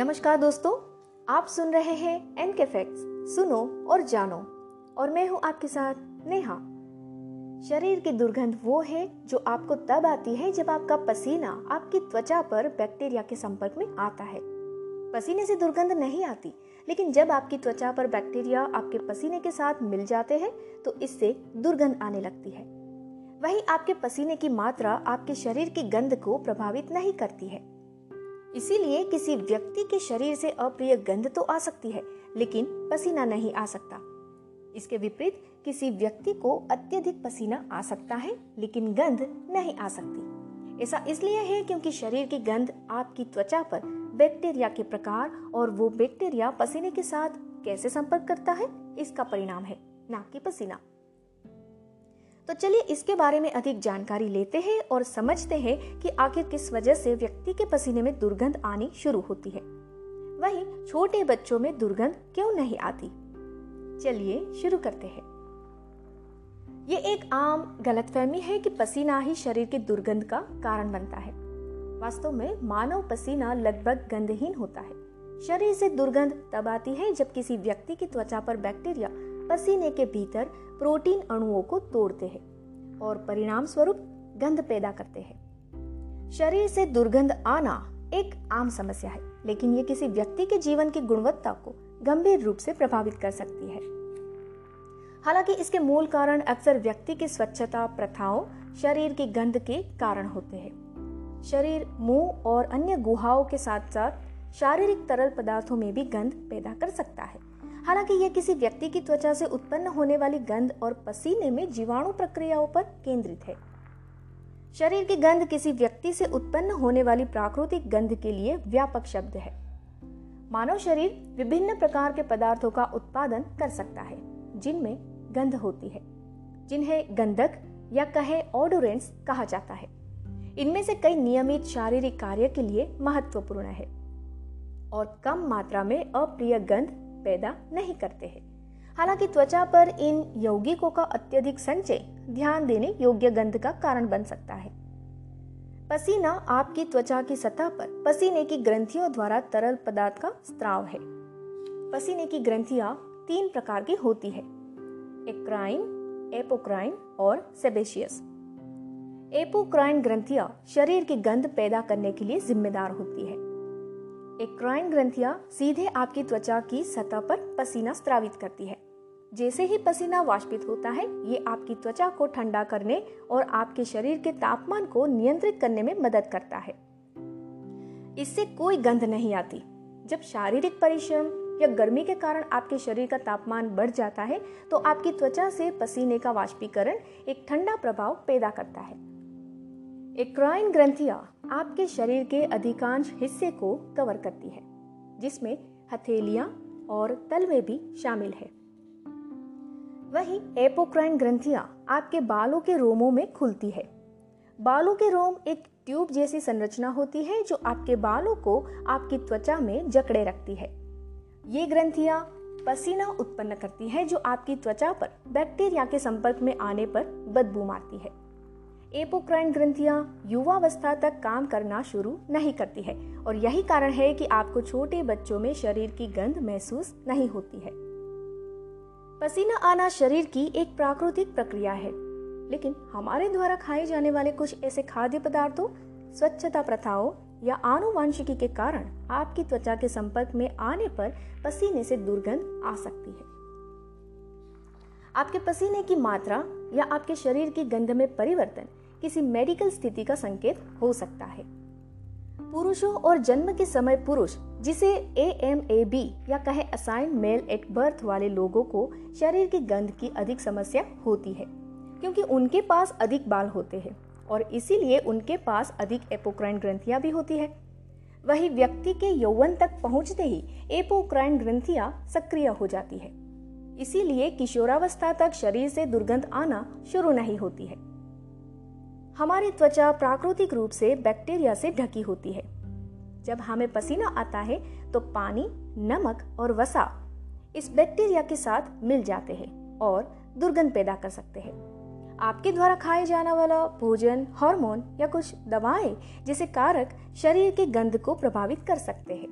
नमस्कार दोस्तों, आप सुन रहे हैं एन के फैक्ट्स सुनो और जानो। और मैं हूँ आपके साथ नेहा। शरीर की दुर्गंध वो है जो आपको तब आती है जब आपका पसीना आपकी त्वचा पर बैक्टीरिया के संपर्क में आता है। पसीने से दुर्गंध नहीं आती, लेकिन जब आपकी त्वचा पर बैक्टीरिया आपके पसीने के साथ मिल जाते हैं तो इससे दुर्गंध आने लगती है। वही आपके पसीने की मात्रा आपके शरीर की गंध को प्रभावित नहीं करती है। इसीलिए किसी व्यक्ति के शरीर से अप्रिय गंध तो आ सकती है, लेकिन पसीना नहीं आ सकता। इसके विपरीत, किसी व्यक्ति को अत्यधिक पसीना आ सकता है, लेकिन गंध नहीं आ सकती। ऐसा इसलिए है क्योंकि शरीर की गंध आपकी त्वचा पर बैक्टीरिया के प्रकार और वो बैक्टीरिया पसीने के साथ कैसे संपर्क करता है, इसका परिणाम है ना कि पसीना। तो चलिए इसके बारे में अधिक जानकारी लेते हैं और समझते हैं कि आखिर किस वजह से व्यक्ति के पसीने में दुर्गंध आनी शुरू होती है। वहीं छोटे बच्चों में दुर्गंध क्यों नहीं आती? चलिए शुरू करते हैं। ये एक आम गलतफहमी है कि पसीना ही शरीर की दुर्गंध का कारण बनता है। वास्तव में मानव पसीना लगभग गंधहीन होता है। शरीर से दुर्गंध तब आती है जब किसी व्यक्ति की त्वचा पर बैक्टीरिया पसीने के भीतर प्रोटीन अणुओं को तोड़ते हैं और परिणाम स्वरूप गंध पैदा करते हैं। शरीर से दुर्गंध आना एक आम समस्या है, लेकिन ये किसी व्यक्ति के जीवन की गुणवत्ता को गंभीर रूप से प्रभावित कर सकती है। हालाँकि इसके मूल कारण अक्सर व्यक्ति की स्वच्छता, प्रथाओं, शरीर की गंध के कारण होते हैं। शरीर, मुँह और अन्य गुहाओं के साथ साथ शारीरिक तरल पदार्थों में भी गंध पैदा कर सकता है। हालाँकि यह किसी व्यक्ति की त्वचा से उत्पन्न होने वाली गंध और पसीने में जीवाणु प्रक्रियाओं पर केंद्रित है। शरीर की गंध किसी व्यक्ति से उत्पन्न होने वाली प्राकृतिक गंध के लिए व्यापक शब्द है। मानव शरीर विभिन्न प्रकार के पदार्थों का उत्पादन कर सकता है, जिनमें गंध होती है। जिन्हें गंधक या कहे ऑडोरेंट्स कहा जाता है। इनमें से कई नियमित शारीरिक कार्य के लिए महत्वपूर्ण है और कम मात्रा में अप्रिय गंध पैदा नहीं करते हैं। हालाँकि त्वचा पर इन यौगिकों का अत्यधिक संचय ध्यान देने योग्य गंध का कारण बन सकता है। पसीना आपकी त्वचा की सतह पर पसीने की ग्रंथियों द्वारा तरल पदार्थ का स्त्राव है। पसीने की ग्रंथियाँ तीन प्रकार की होती है एक्राइन एपोक्राइन और सेबेशियस। एपोक्राइन ग्रंथियाँ शरीर की गंध पैदा करने के लिए जिम्मेदार होती है। एक्राइन ग्रंथियाँ सीधे आपकी त्वचा की सतह पर पसीना स्त्रावित करती है। जैसे ही पसीना वाष्पित होता है, ये आपकी त्वचा को ठंडा करने और आपके शरीर के तापमान को नियंत्रित करने में मदद करता है। इससे कोई गंध नहीं आती। जब शारीरिक परिश्रम या गर्मी के कारण आपके शरीर का तापमान बढ़ जाता है तो आपकी त्वचा से पसीने का वाष्पीकरण एक ठंडा प्रभाव पैदा करता है। एक्राइन ग्रंथियाँ आपके शरीर के अधिकांश हिस्से को कवर करती है, जिसमें हथेलियाँ और तलवे भी शामिल है। वहीं एपोक्राइन ग्रंथियाँ आपके बालों के रोमों में खुलती है। बालों के रोम एक ट्यूब जैसी संरचना होती है, जो आपके बालों को आपकी त्वचा में जकड़े रखती है। ये ग्रंथियाँ पसीना उत्पन्न करती है, जो आपकी त्वचा पर बैक्टीरिया के संपर्क में आने पर बदबू मारती है। एपोक्राइन ग्रंथियाँ युवावस्था तक काम करना शुरू नहीं करती है। और यही कारण है कि आपको छोटे बच्चों में शरीर की गंध महसूस नहीं होती है। पसीना आना शरीर की एक प्राकृतिक प्रक्रिया है। लेकिन हमारे द्वारा खाए जाने वाले कुछ ऐसे खाद्य पदार्थों, स्वच्छता प्रथाओं या आनुवांशिकी के कारण आपकी त्वचा के संपर्क में आने पर पसीने से दुर्गंध आ सकती है। आपके पसीने की मात्रा या आपके शरीर की गंध में परिवर्तन किसी मेडिकल स्थिति का संकेत हो सकता है। पुरुषों और जन्म के समय पुरुष, जिसे ए एम ए बी या कहे असाइन मेल एट बर्थ वाले लोगों को शरीर की गंध की अधिक समस्या होती है, क्योंकि उनके पास अधिक बाल होते हैं और इसीलिए उनके पास अधिक एपोक्राइन ग्रंथियाँ भी होती है। वही व्यक्ति के यौवन तक पहुँचते ही एपोक्राइन ग्रंथियाँ सक्रिय हो जाती है। इसीलिए किशोरावस्था तक शरीर से दुर्गंध आना शुरू नहीं होती है। हमारी त्वचा प्राकृतिक रूप से बैक्टीरिया से ढकी होती है। जब हमें पसीना आता है तो पानी, नमक और वसा इस बैक्टीरिया के साथ मिल जाते हैं और दुर्गंध पैदा कर सकते हैं। आपके द्वारा खाए जाने वाला भोजन, हार्मोन या कुछ दवाएँ जैसे कारक शरीर के गंध को प्रभावित कर सकते हैं।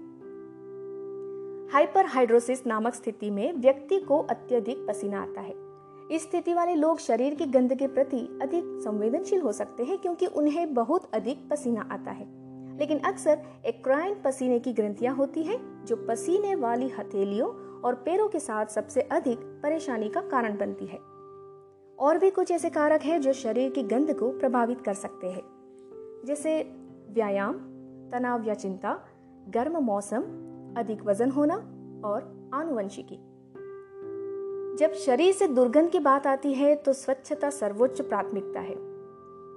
हाइपरहाइड्रोसिस नामक स्थिति में व्यक्ति को अत्यधिक पसीना आता है। इस स्थिति वाले लोग शरीर की गंध के प्रति अधिक संवेदनशील हो सकते हैं क्योंकि उन्हें बहुत अधिक पसीना आता है। लेकिन अक्सर एक्राइन पसीने की ग्रंथियाँ होती हैं, जो पसीने वाली हथेलियों और पैरों के साथ सबसे अधिक परेशानी का कारण बनती है। और भी कुछ ऐसे कारक हैं, जो शरीर की गंध को प्रभावित कर सकते हैं। जैसे व्यायाम, तनाव या चिंता, गर्म मौसम, अधिक वज़न होना और आनुवंशिकी। जब शरीर से दुर्गंध की बात आती है तो स्वच्छता सर्वोच्च प्राथमिकता है।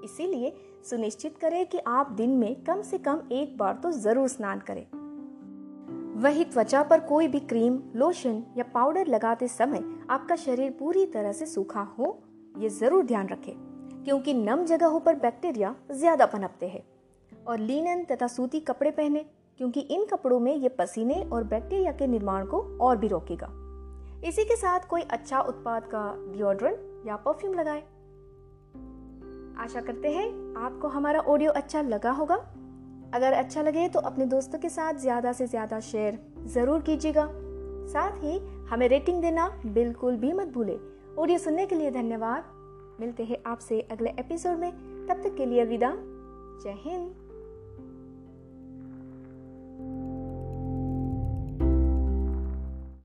इसीलिए सुनिश्चित करें कि आप दिन में कम से कम एक बार तो ज़रूर स्नान करें। वही त्वचा पर कोई भी क्रीम, लोशन या पाउडर लगाते समय आपका शरीर पूरी तरह से सूखा हो, ये ज़रूर ध्यान रखें, क्योंकि नम जगहों पर बैक्टीरिया ज़्यादा पनपते हैं। और लीनन तथा सूती कपड़े पहने, क्योंकि इन कपड़ों में ये पसीने और बैक्टीरिया के निर्माण को और भी रोकेगा। इसी के साथ कोई अच्छा उत्पाद का डिओड्रेंट या परफ्यूम लगाएँ। आशा करते हैं आपको हमारा ऑडियो अच्छा लगा होगा। अगर अच्छा लगे तो अपने दोस्तों के साथ ज़्यादा से ज़्यादा शेयर ज़रूर कीजिएगा। साथ ही हमें रेटिंग देना बिल्कुल भी मत भूले। ऑडियो सुनने के लिए धन्यवाद। मिलते हैं आपसे अगले एपिसोड में। तब तक के लिए अलविदा जय हिंद।